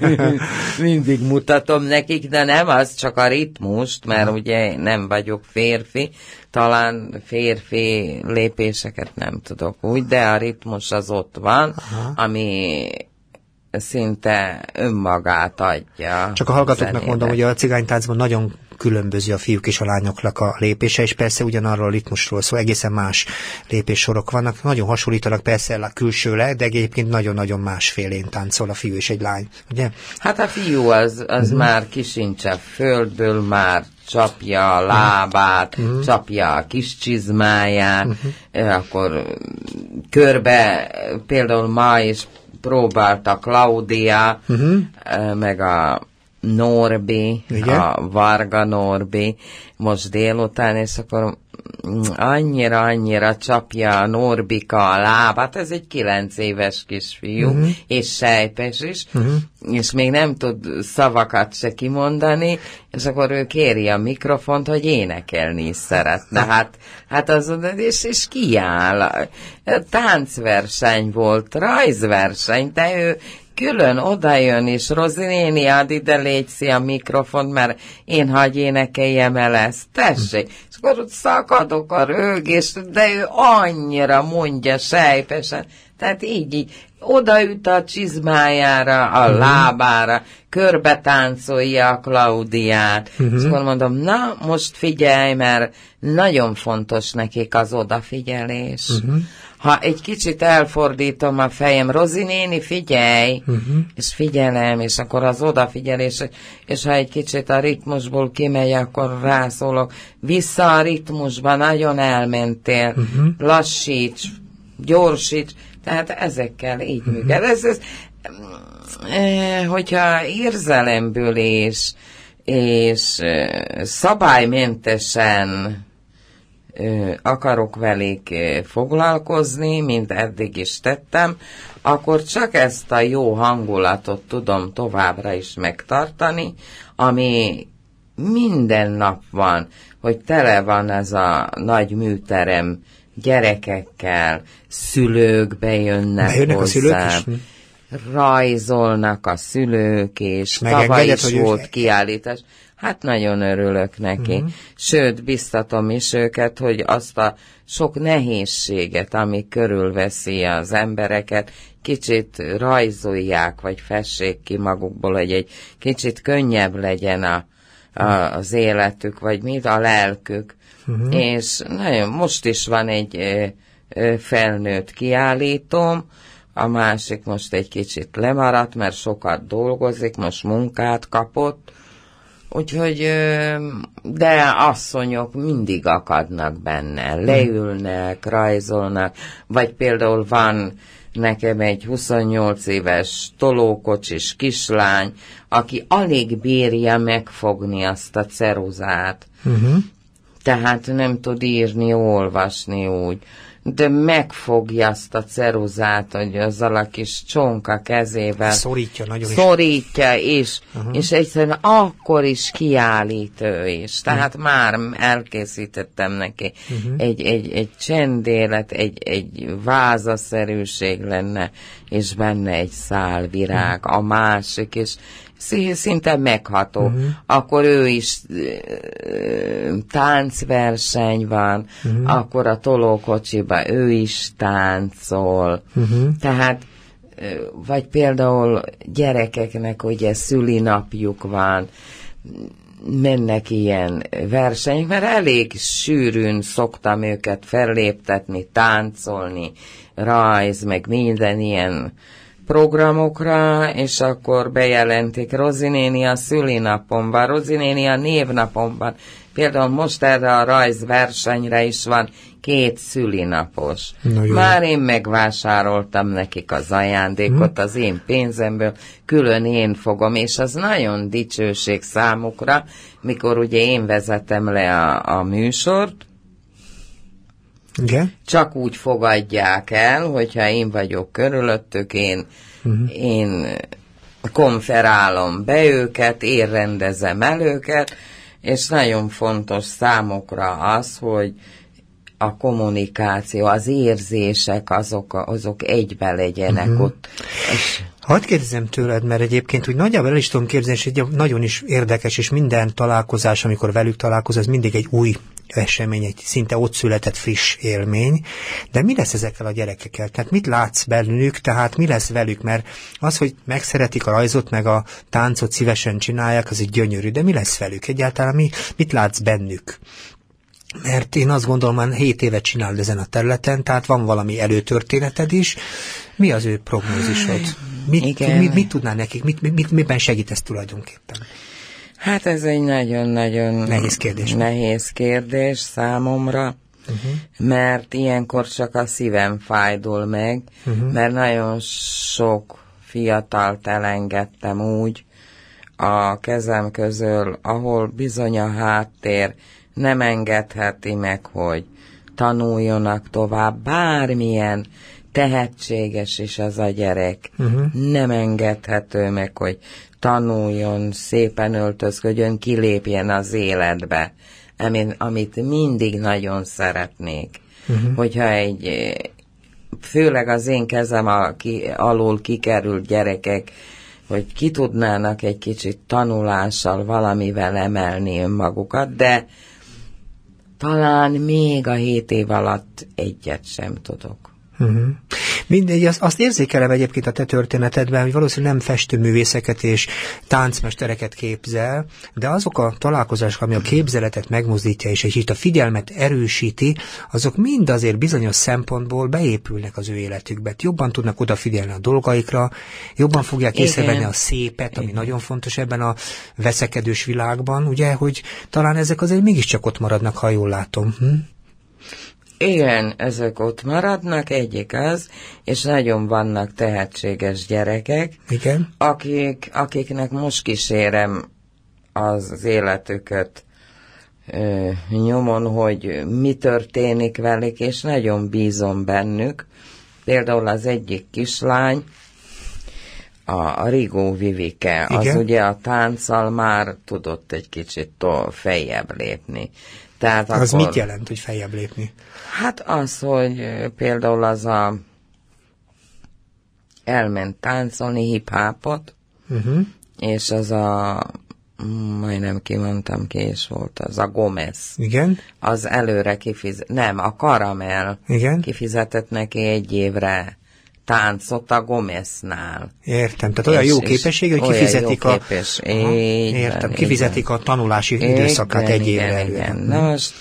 <laughs> Mindig mutatom nekik, de nem az, csak a ritmust, mert Aha. ugye nem vagyok férfi, talán férfi lépéseket nem tudok úgy, de a ritmus az ott van, Aha. ami szinte önmagát adja. Csak a hallgatóknak mondom, hogy a cigánytáncban nagyon különböző a fiúk és a lányoknak a lépése, és persze ugyanarról a ritmusról szól, egészen más lépéssorok vannak, nagyon hasonlítanak persze a külsőleg, de egyébként nagyon-nagyon másfélén táncol a fiú és egy lány, ugye? Hát a fiú az, az uh-huh. már kisincse földből, már csapja a lábát, uh-huh. csapja a kis csizmáját, uh-huh. akkor körbe, például ma is próbálta Claudia, uh-huh. meg a Norbi, Igen? a Varga Norbi, most délután, és akkor annyira-annyira csapja a Norbika a lábát, ez egy kilenc éves kisfiú, uh-huh. és sejpes is, uh-huh. és még nem tud szavakat se kimondani, és akkor ő kéri a mikrofont, hogy énekelni is szeretne. Hát, hát az, és, és kiáll. Táncverseny volt, rajzverseny, de ő külön odajön, és Rozi néni, add ide légy a mikrofon, mert én hagy énekeljem el ezt, tessék. És akkor ott szakadok a rögés, de ő annyira mondja sejpesen, tehát így, így odaüt a csizmájára, a uh-huh. lábára, körbe táncolja a Klaudiát, uh-huh. és akkor mondom, na, most figyelj, mert nagyon fontos nekik az odafigyelés. Uh-huh ha egy kicsit elfordítom a fejem, Rozi néni, figyelj, uh-huh. és figyelem, és akkor az odafigyelés, és ha egy kicsit a ritmusból kimegy, akkor rászólok, vissza a ritmusba, nagyon elmentél, uh-huh. lassíts, gyorsíts, tehát ezekkel így uh-huh. működik. Ez, ez, eh, hogyha érzelemből és, és eh, szabálymentesen akarok velék foglalkozni, mint eddig is tettem, akkor csak ezt a jó hangulatot tudom továbbra is megtartani, ami minden nap van, hogy tele van ez a nagy műterem gyerekekkel, szülők bejönnek Bejönnek hozzám. a szülők is? rajzolnak a szülők, és tavaly is volt kiállítás. Hát nagyon örülök neki. Uh-huh. Sőt, biztatom is őket, hogy azt a sok nehézséget, ami körülveszi az embereket, kicsit rajzolják, vagy fessék ki magukból, hogy egy kicsit könnyebb legyen a, a, az életük, vagy mit, a lelkük. Uh-huh. És nagyon, most is van egy ö, ö, felnőtt kiállítóm, a másik most egy kicsit lemaradt, mert sokat dolgozik, most munkát kapott, Úgyhogy, de asszonyok mindig akadnak benne, leülnek, rajzolnak, vagy például van nekem egy 28 éves tolókocsis kislány, aki alig bírja megfogni azt a ceruzát. Uh-huh. Tehát nem tud írni, olvasni úgy de megfogja azt a ceruzát, hogy azzal a kis csonka kezével szorítja nagyon szorítja, is. és, uh-huh. és egyszerűen akkor is kiállít ő is. Tehát uh-huh. már elkészítettem neki uh-huh. egy, egy, egy csendélet, egy, egy vázaszerűség lenne, és benne egy szál virág, uh-huh. a másik, és szinte megható. Uh-huh. Akkor ő is táncverseny van, uh-huh. akkor a tolókocsiba ő is táncol. Uh-huh. Tehát vagy például gyerekeknek ugye szülinapjuk van, mennek ilyen versenyek, mert elég sűrűn szoktam őket felléptetni, táncolni, rajz, meg minden ilyen programokra, és akkor bejelentik Rozinéni a szülinapomban, Rozinéni a névnapomban. Például most erre a rajzversenyre is van két szülinapos. Már én megvásároltam nekik az ajándékot hmm. az én pénzemből, külön én fogom, és az nagyon dicsőség számukra, mikor ugye én vezetem le a, a műsort, igen. Csak úgy fogadják el, hogyha én vagyok körülöttük, én, uh-huh. én konferálom be őket, én rendezem el őket, és nagyon fontos számokra az, hogy a kommunikáció, az érzések, azok, azok egybe legyenek uh-huh. ott. És Hadd kérdezem tőled, mert egyébként úgy nagyjából el is tudom képzelni, és egy nagyon is érdekes, és minden találkozás, amikor velük találkoz, ez mindig egy új esemény, egy szinte ott született friss élmény, de mi lesz ezekkel a gyerekekkel? Tehát mit látsz bennük, tehát mi lesz velük? Mert az, hogy megszeretik a rajzot, meg a táncot szívesen csinálják, az egy gyönyörű, de mi lesz velük? Egyáltalán mi, mit látsz bennük? mert én azt gondolom, hogy 7 évet csinálod ezen a területen, tehát van valami előtörténeted is. Mi az ő prognózisod? Mit, Igen. mit, mit tudnál nekik, mit, mit, miben segítesz tulajdonképpen? Hát ez egy nagyon-nagyon nehéz kérdés. Nehéz kérdés számomra, uh-huh. mert ilyenkor csak a szívem fájdul meg, uh-huh. mert nagyon sok fiatalt elengedtem úgy a kezem közül, ahol bizony a háttér nem engedheti meg, hogy tanuljonak tovább, bármilyen tehetséges is az a gyerek. Uh-huh. Nem engedhető meg, hogy tanuljon, szépen öltözködjön, kilépjen az életbe, amit, amit mindig nagyon szeretnék. Uh-huh. Hogyha egy, főleg az én kezem a, ki, alul kikerült gyerekek, hogy ki tudnának egy kicsit tanulással valamivel emelni önmagukat, de talán még a hét év alatt egyet sem tudok. Uh-huh. Mindegy, azt, azt érzékelem egyébként a te történetedben, hogy valószínűleg nem festőművészeket és táncmestereket képzel, de azok a találkozások, ami a képzeletet megmozdítja és egy a figyelmet erősíti, azok mind azért bizonyos szempontból beépülnek az ő életükbe. Jobban tudnak odafigyelni a dolgaikra, jobban fogják észrevenni a szépet, ami Igen. nagyon fontos ebben a veszekedős világban, ugye, hogy talán ezek azért mégiscsak ott maradnak, ha jól látom. Hm? Igen, ezek ott maradnak, egyik az, és nagyon vannak tehetséges gyerekek, Igen. Akik, akiknek most kísérem az életüket ö, nyomon, hogy mi történik velük, és nagyon bízom bennük. Például az egyik kislány, a Rigó Vivike, Igen. az ugye a tánccal már tudott egy kicsit feljebb lépni. Tehát az akkor, mit jelent, hogy feljebb lépni? Hát az, hogy például az a elment táncolni hip-hopot, uh-huh. és az a majdnem kimondtam ki, és volt az a Gomez. Igen. Az előre kifizet, nem, a Karamel Igen. kifizetett neki egy évre táncot a Gomeznál. Értem, tehát olyan és, jó képesség, hogy kifizetik a... Képes. Aha, értem, igen. kifizetik a tanulási igen, időszakát egy évre. Igen, igen. Na most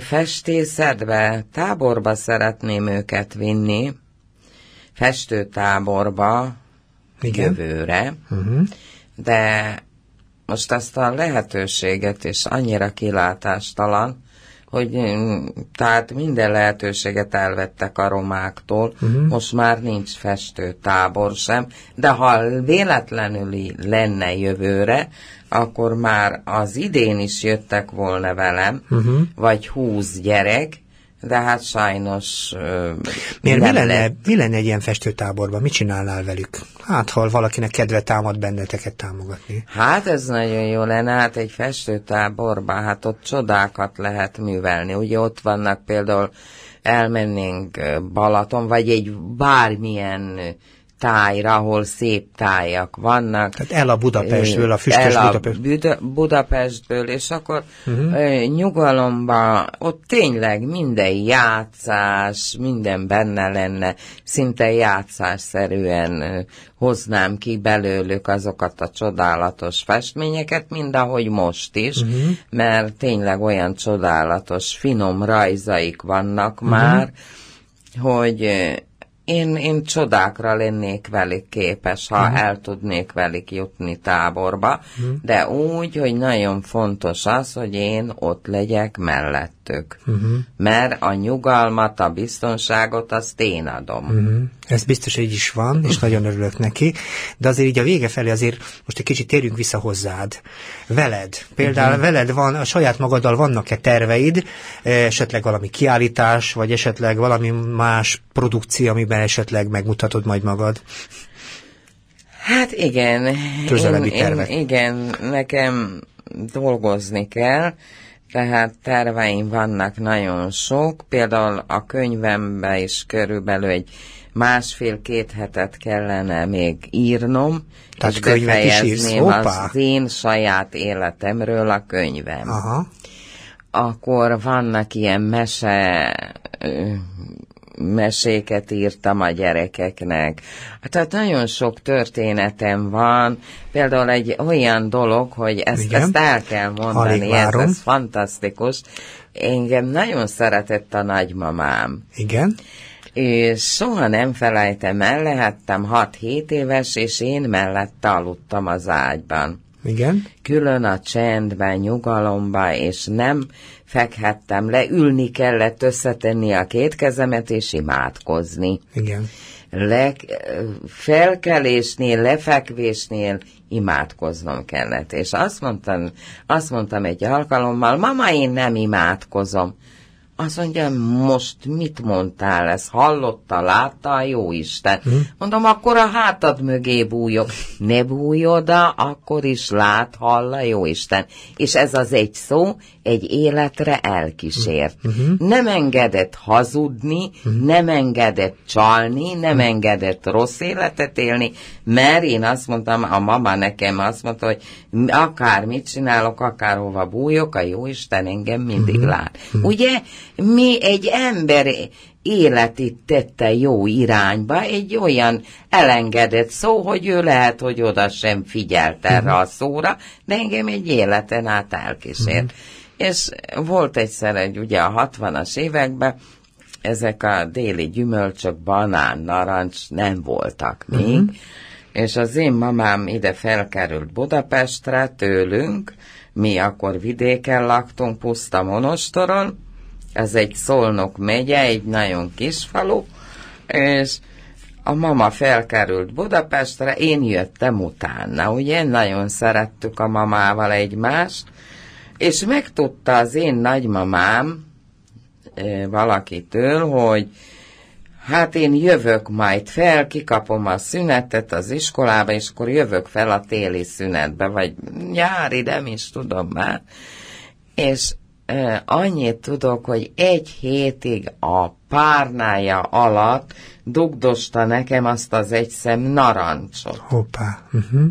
festészetbe, táborba szeretném őket vinni, festőtáborba igen. jövőre, uh-huh. de most ezt a lehetőséget is annyira kilátástalan, hogy mm, tehát minden lehetőséget elvettek a romáktól, uh-huh. most már nincs festőtábor sem, de ha véletlenül lenne jövőre, akkor már az idén is jöttek volna velem, uh-huh. vagy húsz gyerek, de hát sajnos... Miért mi lenne, mi lenne egy ilyen festőtáborban? Mit csinálnál velük? Hát, ha valakinek kedve támad benneteket támogatni. Hát ez nagyon jó lenne, hát egy festőtáborban, hát ott csodákat lehet művelni. Ugye ott vannak például elmennénk Balaton, vagy egy bármilyen tájra, ahol szép tájak vannak. Tehát el a Budapestből, a füstös el Budapest. Buda, Budapestből, és akkor uh-huh. nyugalomba, ott tényleg minden játszás, minden benne lenne, szinte játszásszerűen hoznám ki belőlük azokat a csodálatos festményeket, mind ahogy most is, uh-huh. mert tényleg olyan csodálatos, finom rajzaik vannak uh-huh. már, hogy én, én csodákra lennék velük képes, ha uh-huh. el tudnék velük jutni táborba, uh-huh. de úgy, hogy nagyon fontos az, hogy én ott legyek mellettük. Uh-huh. Mert a nyugalmat, a biztonságot azt én adom. Uh-huh. Ez biztos így is van, és <laughs> nagyon örülök neki, de azért így a vége felé azért most egy kicsit térjünk vissza hozzád. Veled, például uh-huh. veled van, a saját magaddal vannak-e terveid, esetleg valami kiállítás, vagy esetleg valami más produkció, amiben esetleg megmutatod majd magad? Hát igen. Közelebbi én, tervek. Én, igen, nekem dolgozni kell, tehát terveim vannak nagyon sok, például a könyvemben is körülbelül egy másfél-két hetet kellene még írnom, Tehát és befejezném az én saját életemről a könyvem. Aha. Akkor vannak ilyen mese meséket írtam a gyerekeknek. Tehát nagyon sok történetem van, például egy olyan dolog, hogy ezt, ezt el kell mondani, ez, ez fantasztikus. Engem nagyon szeretett a nagymamám. Igen és soha nem felejtem el, lehettem 6-7 éves, és én mellette aludtam az ágyban. Igen. Külön a csendben, nyugalomba, és nem fekhettem le, ülni kellett összetenni a két kezemet, és imádkozni. Igen. Le, felkelésnél, lefekvésnél imádkoznom kellett. És azt mondtam, azt mondtam egy alkalommal, mama, én nem imádkozom. Azt mondja, most mit mondtál, ez hallotta, látta jó Isten. Hm? Mondom, akkor a hátad mögé bújok. Ne bújj oda, akkor is lát, hall a jó Isten. És ez az egy szó egy életre elkísért. Uh-huh. Nem engedett hazudni, uh-huh. nem engedett csalni, nem uh-huh. engedett rossz életet élni, mert én azt mondtam, a mama nekem azt mondta, hogy akár mit csinálok, akárhova bújok, a jó Isten engem mindig uh-huh. lát. Uh-huh. Ugye, mi egy ember életét tette jó irányba, egy olyan elengedett szó, hogy ő lehet, hogy oda sem figyelt erre uh-huh. a szóra, de engem egy életen át elkísért. Uh-huh. És volt egyszer egy, ugye a 60-as években, ezek a déli gyümölcsök, banán, narancs nem voltak még, uh-huh. és az én mamám ide felkerült Budapestre tőlünk, mi akkor vidéken laktunk, puszta monostoron, ez egy Szolnok megye, egy nagyon kis falu, és a mama felkerült Budapestre, én jöttem utána, ugye? Nagyon szerettük a mamával egymást, és megtudta az én nagymamám valakitől, hogy hát én jövök majd fel, kikapom a szünetet az iskolába, és akkor jövök fel a téli szünetbe, vagy nyári, nem is tudom már. És annyit tudok, hogy egy hétig a párnája alatt dugdosta nekem azt az egy szem narancsot. Hoppá. Uh-huh.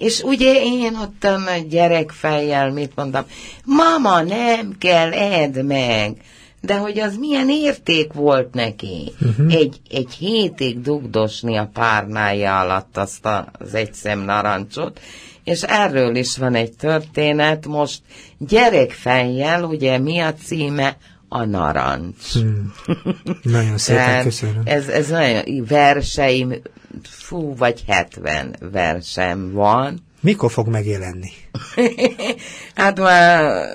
És ugye én ott a gyerekfejjel mit mondtam, mama, nem kell, edd meg. De hogy az milyen érték volt neki. Uh-huh. Egy, egy hétig dugdosni a párnája alatt azt az egy szem narancsot, és erről is van egy történet, most gyerekfejjel, ugye mi a címe? A narancs. Hmm. Nagyon szépen köszönöm. Ez, ez nagyon, verseim fú, vagy 70 versem van. Mikor fog megjelenni? <laughs> hát már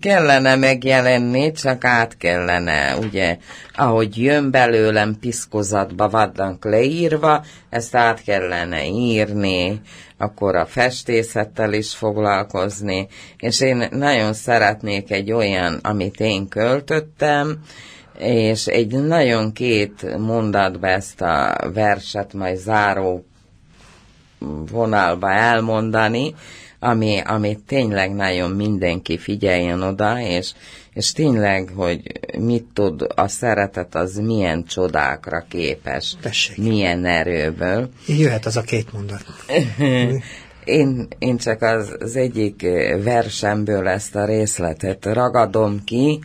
kellene megjelenni, csak át kellene, ugye, ahogy jön belőlem piszkozatba vaddank leírva, ezt át kellene írni, akkor a festészettel is foglalkozni, és én nagyon szeretnék egy olyan, amit én költöttem, és egy nagyon két mondatba ezt a verset majd záró vonalba elmondani, ami, ami tényleg nagyon mindenki figyeljen oda, és, és tényleg, hogy mit tud a szeretet, az milyen csodákra képes, Tessék. milyen erőből. Jöhet az a két mondat. <laughs> Én, én csak az, az egyik versemből ezt a részletet ragadom ki,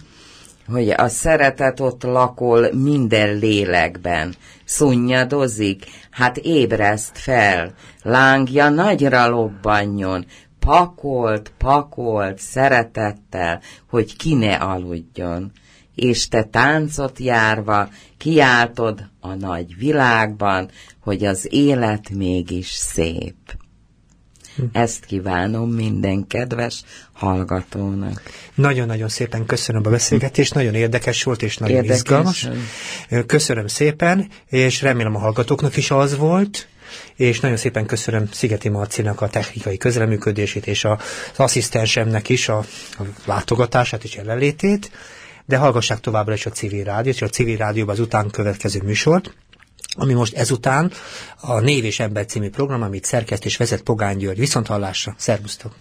hogy a szeretet ott lakol minden lélekben. Szunnyadozik, hát ébreszt fel, lángja nagyra lobbanjon, pakolt, pakolt, szeretettel, hogy ki ne aludjon. És te táncot járva kiáltod a nagy világban, hogy az élet mégis szép. Ezt kívánom minden kedves hallgatónak. Nagyon-nagyon szépen köszönöm a beszélgetést, nagyon érdekes volt és nagyon érdekes. izgalmas. Köszönöm szépen, és remélem a hallgatóknak is az volt és nagyon szépen köszönöm Szigeti Marcinak a technikai közreműködését, és az asszisztensemnek is a, a látogatását és jelenlétét, de hallgassák továbbra is a civil rádiót, és a civil rádióban az után következő műsort, ami most ezután a Név és Ember című program, amit szerkeszt és vezet Pogány György. Viszont hallásra. Szervusztok!